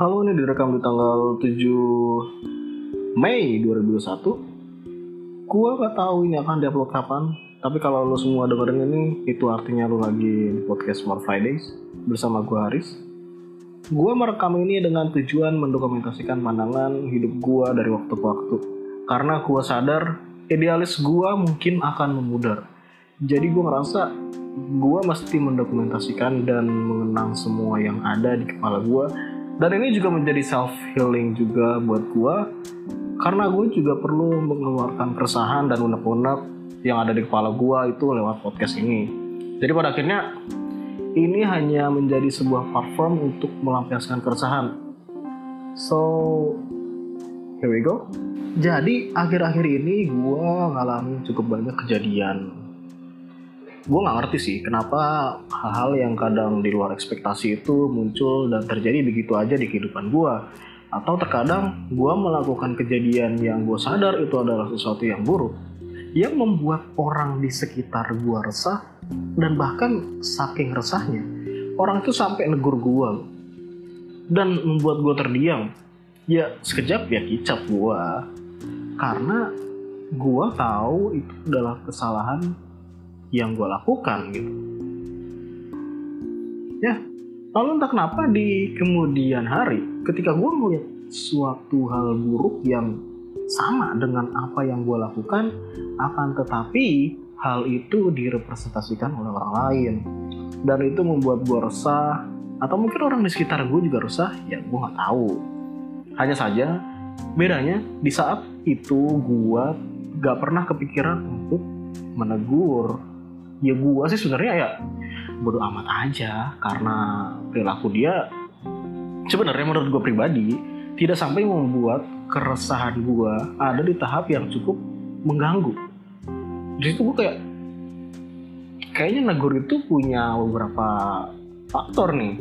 Halo, ini direkam di tanggal 7 Mei 2021. Gua gak tahu ini akan diupload kapan, tapi kalau lo semua dengerin ini, itu artinya lo lagi di podcast More Fridays bersama gua Haris. Gua merekam ini dengan tujuan mendokumentasikan pandangan hidup gua dari waktu ke waktu. Karena gua sadar idealis gua mungkin akan memudar. Jadi gua ngerasa gua mesti mendokumentasikan dan mengenang semua yang ada di kepala gua dan ini juga menjadi self healing juga buat gua. Karena gue juga perlu mengeluarkan keresahan dan unek-unek yang ada di kepala gua itu lewat podcast ini. Jadi pada akhirnya ini hanya menjadi sebuah platform untuk melampiaskan keresahan. So here we go. Jadi akhir-akhir ini gua ngalamin cukup banyak kejadian gue nggak ngerti sih kenapa hal-hal yang kadang di luar ekspektasi itu muncul dan terjadi begitu aja di kehidupan gue atau terkadang gue melakukan kejadian yang gue sadar itu adalah sesuatu yang buruk yang membuat orang di sekitar gue resah dan bahkan saking resahnya orang itu sampai negur gue dan membuat gue terdiam. Ya sekejap ya kicap gue karena gue tahu itu adalah kesalahan yang gue lakukan gitu. Ya lalu entah kenapa di kemudian hari ketika gue melihat suatu hal buruk yang sama dengan apa yang gue lakukan akan tetapi hal itu direpresentasikan oleh orang lain. Dan itu membuat gue resah atau mungkin orang di sekitar gue juga resah ya gue nggak tahu. Hanya saja bedanya di saat itu gue gak pernah kepikiran untuk menegur ya gue sih sebenarnya ya bodo amat aja karena perilaku dia sebenarnya menurut gue pribadi tidak sampai membuat keresahan gue ada di tahap yang cukup mengganggu. Di situ gue kayak kayaknya negur itu punya beberapa faktor nih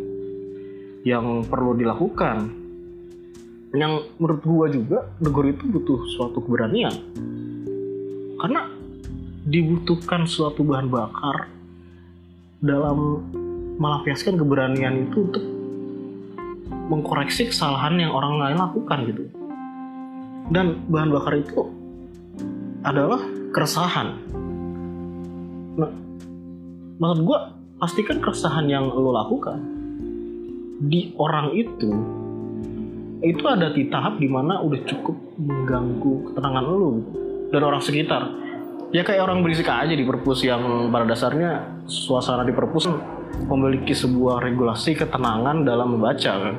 yang perlu dilakukan. Yang menurut gue juga negur itu butuh suatu keberanian. Karena dibutuhkan suatu bahan bakar dalam melampiaskan keberanian itu untuk mengkoreksi kesalahan yang orang lain lakukan gitu. Dan bahan bakar itu adalah keresahan. Nah, maksud gue pastikan keresahan yang lo lakukan di orang itu itu ada di tahap di mana udah cukup mengganggu ketenangan lo gitu. dan orang sekitar ya kayak orang berisik aja di perpus yang pada dasarnya suasana di perpus memiliki sebuah regulasi ketenangan dalam membaca kan.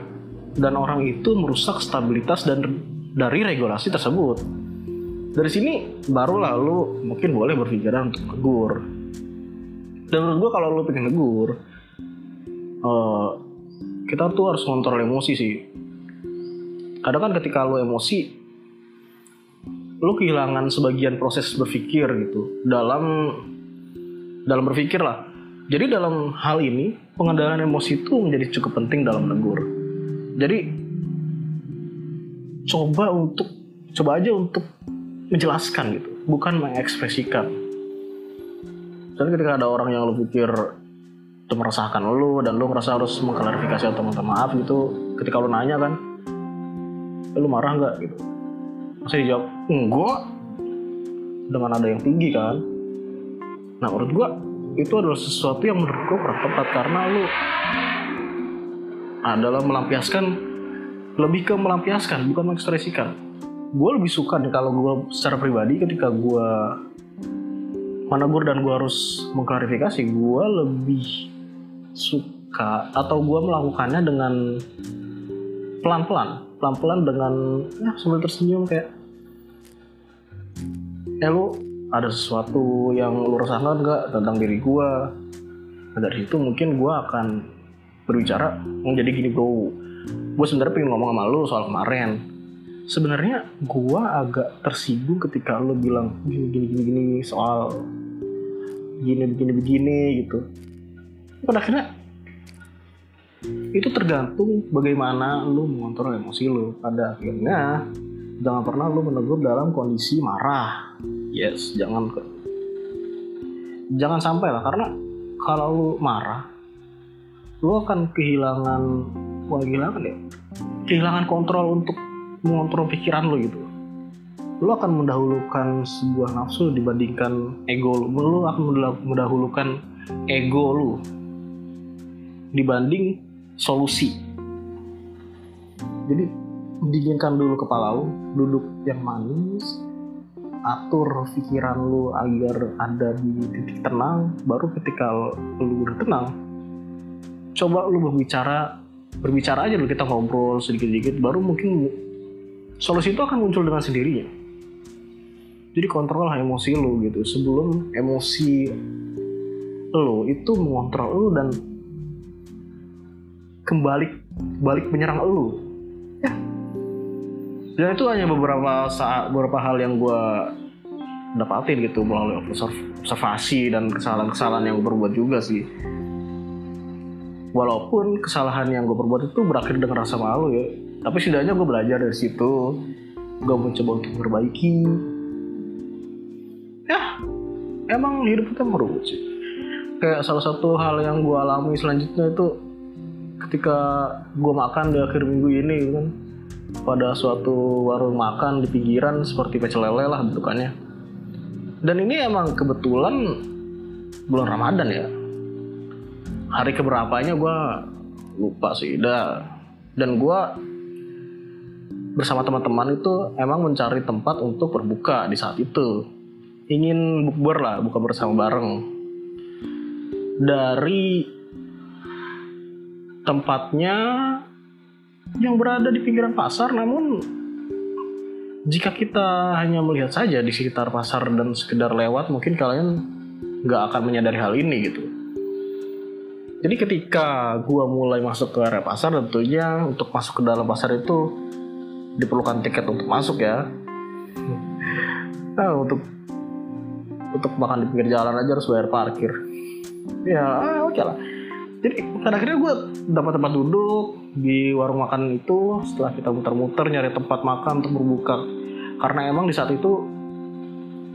Dan orang itu merusak stabilitas dan dari regulasi tersebut. Dari sini baru lalu mungkin boleh berpikiran untuk negur. Dan menurut gue kalau lo pengen negur uh, kita tuh harus kontrol emosi sih. Kadang kan ketika lo emosi lo kehilangan sebagian proses berpikir gitu. Dalam dalam berpikir lah. Jadi dalam hal ini pengendalian emosi itu menjadi cukup penting dalam menegur. Jadi coba untuk coba aja untuk menjelaskan gitu. Bukan mengekspresikan. Jadi ketika ada orang yang lo pikir itu meresahkan lo dan lo merasa harus mengklarifikasi atau minta maaf gitu ketika lo nanya kan lu marah nggak? gitu saya dijawab enggak. Dengan ada yang tinggi kan? Nah menurut gua itu adalah sesuatu yang menurut gua kurang tepat karena lu adalah melampiaskan lebih ke melampiaskan bukan mengekspresikan. Gue lebih suka nih kalau gue secara pribadi ketika gue menegur dan gue harus mengklarifikasi gue lebih suka atau gue melakukannya dengan pelan-pelan pelan-pelan dengan ya sambil tersenyum kayak eh lu ada sesuatu yang lu rasakan nggak tentang diri gue nah, dari situ mungkin gue akan berbicara menjadi gini bro. Gue sebenarnya pengen ngomong sama lu soal kemarin. Sebenarnya gue agak tersinggung ketika lu bilang gini gini gini gini soal gini begini begini gitu. Pada akhirnya itu tergantung bagaimana lu mengontrol emosi lu. Pada akhirnya jangan pernah lu menegur dalam kondisi marah. Yes. Jangan jangan sampai lah karena kalau lu marah lu akan kehilangan wah kehilangan ya kehilangan kontrol untuk mengontrol pikiran lo gitu. Lo akan mendahulukan sebuah nafsu dibandingkan ego lo lo akan mendahulukan ego lo dibanding solusi. Jadi dinginkan dulu kepala lo duduk yang manis atur pikiran lu agar ada di titik tenang baru ketika lu udah tenang coba lu berbicara berbicara aja dulu kita ngobrol sedikit-sedikit baru mungkin solusi itu akan muncul dengan sendirinya. Jadi kontrol emosi lu gitu. Sebelum emosi lu itu mengontrol lu dan kembali balik menyerang lu. Ya. Dan itu hanya beberapa saat beberapa hal yang gue dapatin gitu melalui observasi dan kesalahan-kesalahan yang gue perbuat juga sih. Walaupun kesalahan yang gue perbuat itu berakhir dengan rasa malu ya tapi setidaknya gue belajar dari situ. Gue mencoba untuk memperbaiki. Ya emang hidup kita merubah sih. Kayak salah satu hal yang gue alami selanjutnya itu ketika gue makan di akhir minggu ini gitu kan pada suatu warung makan di pinggiran seperti pecel lele lah bentukannya. Dan ini emang kebetulan bulan Ramadan ya. Hari keberapanya gue lupa sih, dah. Dan gue bersama teman-teman itu emang mencari tempat untuk berbuka di saat itu. Ingin bukber lah, buka bersama bareng. Dari tempatnya yang berada di pinggiran pasar namun jika kita hanya melihat saja di sekitar pasar dan sekedar lewat mungkin kalian nggak akan menyadari hal ini gitu. Jadi ketika gua mulai masuk ke area pasar tentunya untuk masuk ke dalam pasar itu diperlukan tiket untuk masuk ya. Nah untuk untuk makan di pinggir jalan aja harus bayar parkir. Ya oke okay lah jadi pada akhirnya gue dapat tempat duduk di warung makan itu. Setelah kita muter-muter nyari tempat makan untuk berbuka. Karena emang di saat itu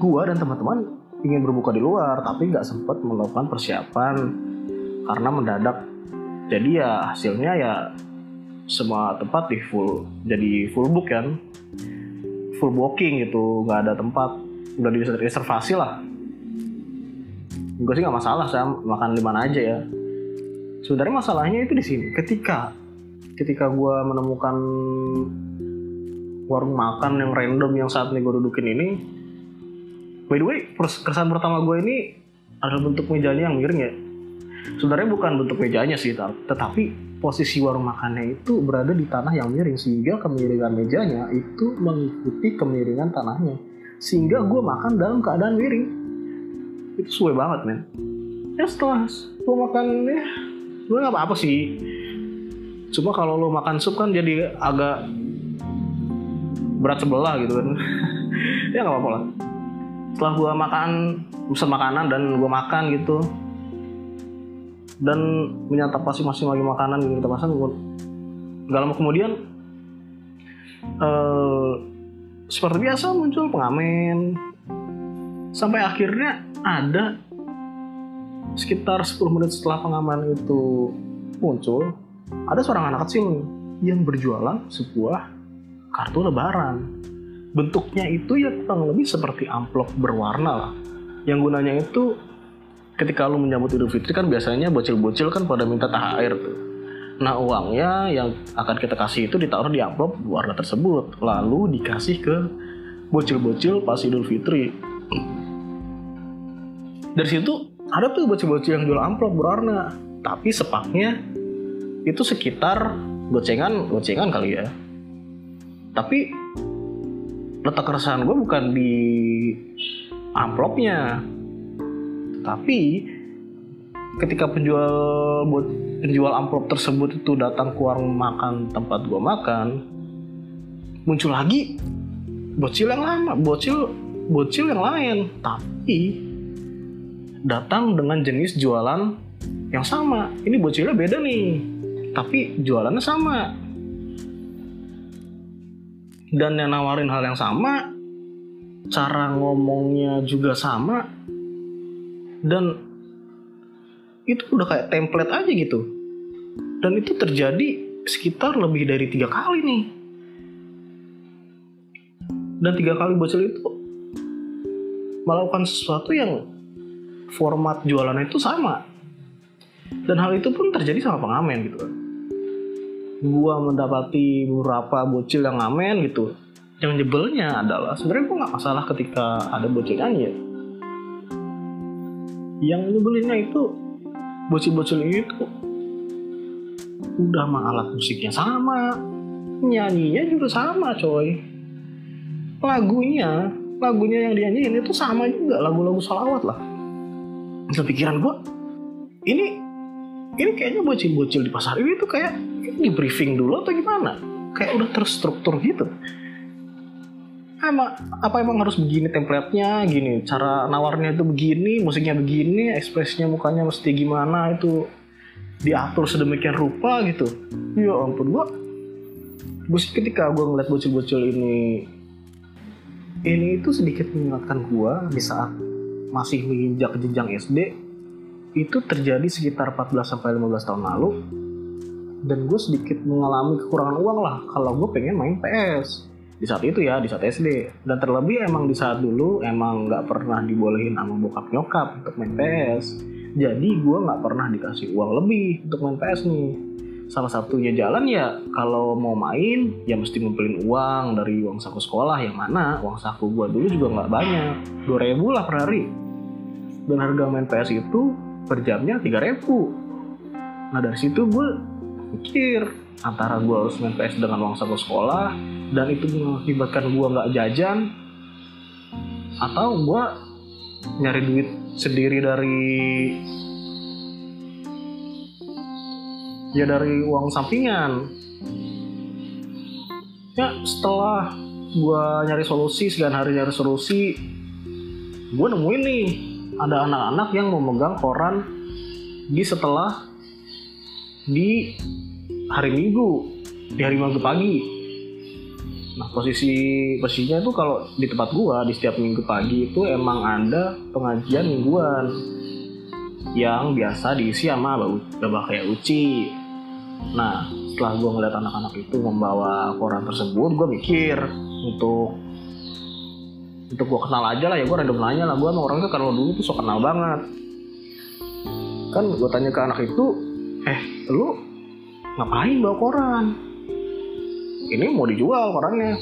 gue dan teman-teman ingin berbuka di luar tapi nggak sempat melakukan persiapan. Karena mendadak. Jadi ya hasilnya ya semua tempat di full jadi full book kan. Full booking gitu nggak ada tempat. Udah di reservasi lah. Gue sih nggak masalah saya makan di mana aja ya sebenarnya masalahnya itu di sini. Ketika ketika gue menemukan warung makan yang random yang saat ini gue dudukin ini by the way keresahan pertama gue ini adalah bentuk mejanya yang miring ya. Sebenarnya bukan bentuk mejanya sih tetapi posisi warung makannya itu berada di tanah yang miring sehingga kemiringan mejanya itu mengikuti kemiringan tanahnya sehingga gue makan dalam keadaan miring. Itu suwe banget men. Ya setelah gue makan ya gue nggak apa-apa sih. Cuma kalau lo makan sup kan jadi agak berat sebelah gitu kan. Ya nggak apa-apa lah. Setelah gue makan bisa makanan dan gue makan gitu. Dan menyantap masing-masing lagi makanan gitu kita pasang gue gak lama kemudian uh, seperti biasa muncul pengamen. Sampai akhirnya ada sekitar 10 menit setelah pengaman itu muncul, ada seorang anak kecil yang berjualan sebuah kartu lebaran. Bentuknya itu ya kurang lebih seperti amplop berwarna lah. Yang gunanya itu ketika lu menyambut Idul Fitri kan biasanya bocil-bocil kan pada minta THR tuh. Nah uangnya yang akan kita kasih itu ditaruh di amplop warna tersebut. Lalu dikasih ke bocil-bocil pas Idul Fitri. Dari situ ada tuh bocil-bocil yang jual amplop berwarna tapi sepaknya itu sekitar gocengan gocengan kali ya. Tapi letak keresahan gue bukan di amplopnya. Tapi ketika penjual penjual amplop tersebut itu datang ke warung makan tempat gue makan muncul lagi bocil yang lama bocil bocil yang lain. Tapi datang dengan jenis jualan yang sama. Ini bocilnya beda nih, tapi jualannya sama. Dan yang nawarin hal yang sama, cara ngomongnya juga sama, dan itu udah kayak template aja gitu. Dan itu terjadi sekitar lebih dari tiga kali nih dan tiga kali bocil itu melakukan sesuatu yang format jualannya itu sama. Dan hal itu pun terjadi sama pengamen gitu kan. Gua mendapati beberapa bocil yang ngamen gitu. Yang jebelnya adalah sebenarnya gua nggak masalah ketika ada bocil nyanyi ya. yang nyebelinnya itu bocil-bocil ini tuh udah mah alat musiknya sama nyanyinya juga sama coy. Lagunya lagunya yang dinyanyiin itu sama juga lagu-lagu salawat lah dalam pikiran gue ini ini kayaknya bocil-bocil di pasar. Ini tuh kayak di briefing dulu atau gimana? Kayak udah terstruktur gitu. Emang apa emang harus begini templatenya? Gini cara nawarnya itu begini musiknya begini ekspresinya mukanya mesti gimana? Itu diatur sedemikian rupa gitu. Ya ampun gue sih ketika gue ngeliat bocil-bocil ini ini itu sedikit mengingatkan gua di saat masih menginjak jenjang SD itu terjadi sekitar 14 sampai 15 tahun lalu. Dan gue sedikit mengalami kekurangan uang lah kalau gue pengen main PS di saat itu ya di saat SD dan terlebih emang di saat dulu emang nggak pernah dibolehin sama bokap nyokap untuk main PS jadi gue nggak pernah dikasih uang lebih untuk main PS nih salah satunya jalan ya kalau mau main ya mesti ngumpulin uang dari uang saku sekolah. Yang mana uang saku gue dulu juga nggak banyak. 2000 lah per hari. Dan harga main PS itu per jamnya 3000 nah dari situ gue mikir antara gue harus main PS dengan uang saku sekolah dan itu mengakibatkan gue nggak jajan atau gue nyari duit sendiri dari ya dari uang sampingan. Ya setelah gue nyari solusi sekian hari nyari solusi gue nemuin nih ada anak-anak yang mau megang koran di setelah di hari minggu di hari minggu pagi. Nah posisi posisinya itu kalau di tempat gua di setiap minggu pagi itu emang ada pengajian mingguan yang biasa diisi sama babah kayak uci Nah, setelah gue ngeliat anak-anak itu membawa koran tersebut, gue mikir untuk untuk gue kenal aja lah ya gue random nanya lah. Gue sama orangnya kalau dulu tuh so kenal banget. Kan gue tanya ke anak itu eh lu ngapain bawa koran? Ini mau dijual korannya.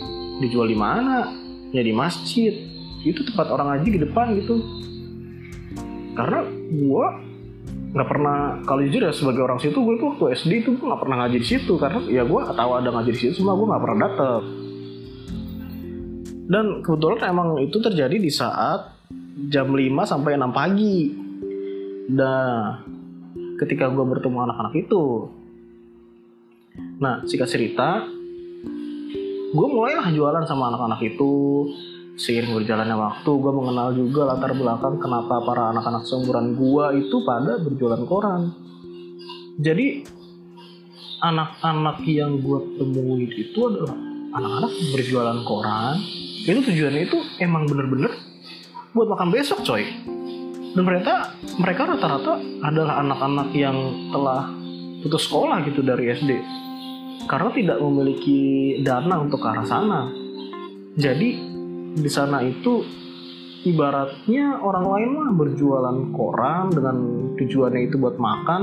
Dijual di mana? Ya di masjid. Itu tempat orang ngaji di depan gitu. Karena gue nggak pernah kalau jujur ya sebagai orang situ gue tuh waktu SD itu gue nggak pernah ngaji di situ karena ya gue tahu ada ngaji di situ semua gue nggak pernah datang dan kebetulan emang itu terjadi di saat jam 5 sampai 6 pagi. Nah ketika gue bertemu anak-anak itu. Nah singkat cerita gue mulailah jualan sama anak-anak itu seiring berjalannya waktu gue mengenal juga latar belakang kenapa para anak-anak seumuran gue itu pada berjualan koran. Jadi anak-anak yang gue temui itu adalah anak-anak berjualan koran. Itu tujuannya itu emang bener-bener buat makan besok coy. Dan mereka mereka rata-rata adalah anak-anak yang telah putus sekolah gitu dari SD karena tidak memiliki dana untuk ke arah sana. Jadi di sana itu ibaratnya orang lain mah berjualan koran dengan tujuannya itu buat makan.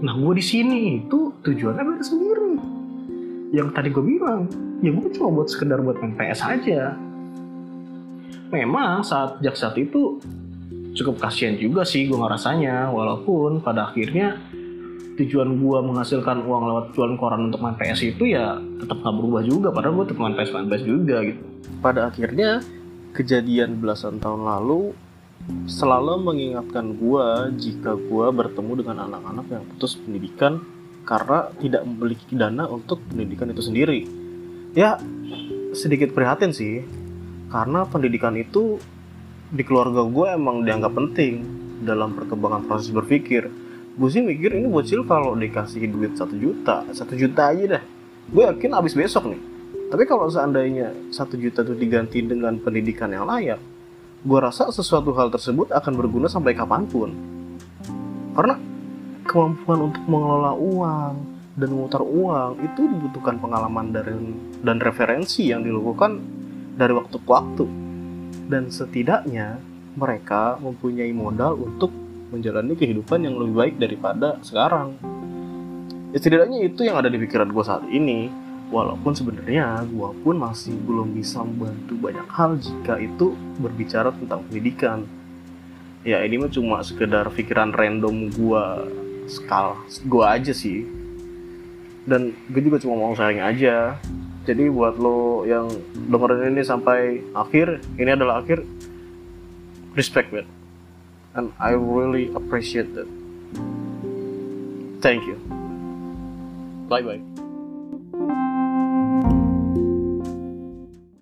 Nah gue di sini itu tujuannya beda sendiri. Yang tadi gue bilang, ya gue cuma buat sekedar buat main PS aja. Memang saat jak saat itu cukup kasihan juga sih gue ngerasanya, walaupun pada akhirnya tujuan gue menghasilkan uang lewat jualan koran untuk main PS itu ya tetap nggak berubah juga padahal gue tetap main PS main PS juga gitu pada akhirnya kejadian belasan tahun lalu selalu mengingatkan gue jika gue bertemu dengan anak-anak yang putus pendidikan karena tidak memiliki dana untuk pendidikan itu sendiri. Ya sedikit prihatin sih karena pendidikan itu di keluarga gue emang dianggap penting dalam perkembangan proses berpikir. Gue sih mikir ini bocil kalau dikasih duit satu juta. Satu juta aja dah gue yakin abis besok nih tapi kalau seandainya satu juta itu diganti dengan pendidikan yang layak gue rasa sesuatu hal tersebut akan berguna sampai kapan pun. Karena kemampuan untuk mengelola uang dan memutar uang itu dibutuhkan pengalaman dari dan referensi yang dilakukan dari waktu ke waktu. Dan setidaknya mereka mempunyai modal untuk menjalani kehidupan yang lebih baik daripada sekarang. Ya setidaknya itu yang ada di pikiran gue saat ini walaupun sebenarnya gue pun masih belum bisa membantu banyak hal jika itu berbicara tentang pendidikan. Ya ini mah cuma sekedar pikiran random gue skal gue aja sih. Dan gue juga cuma mau sharing aja. Jadi buat lo yang dengerin ini sampai akhir ini adalah akhir respect man. And I really appreciate that. Thank you. Bye bye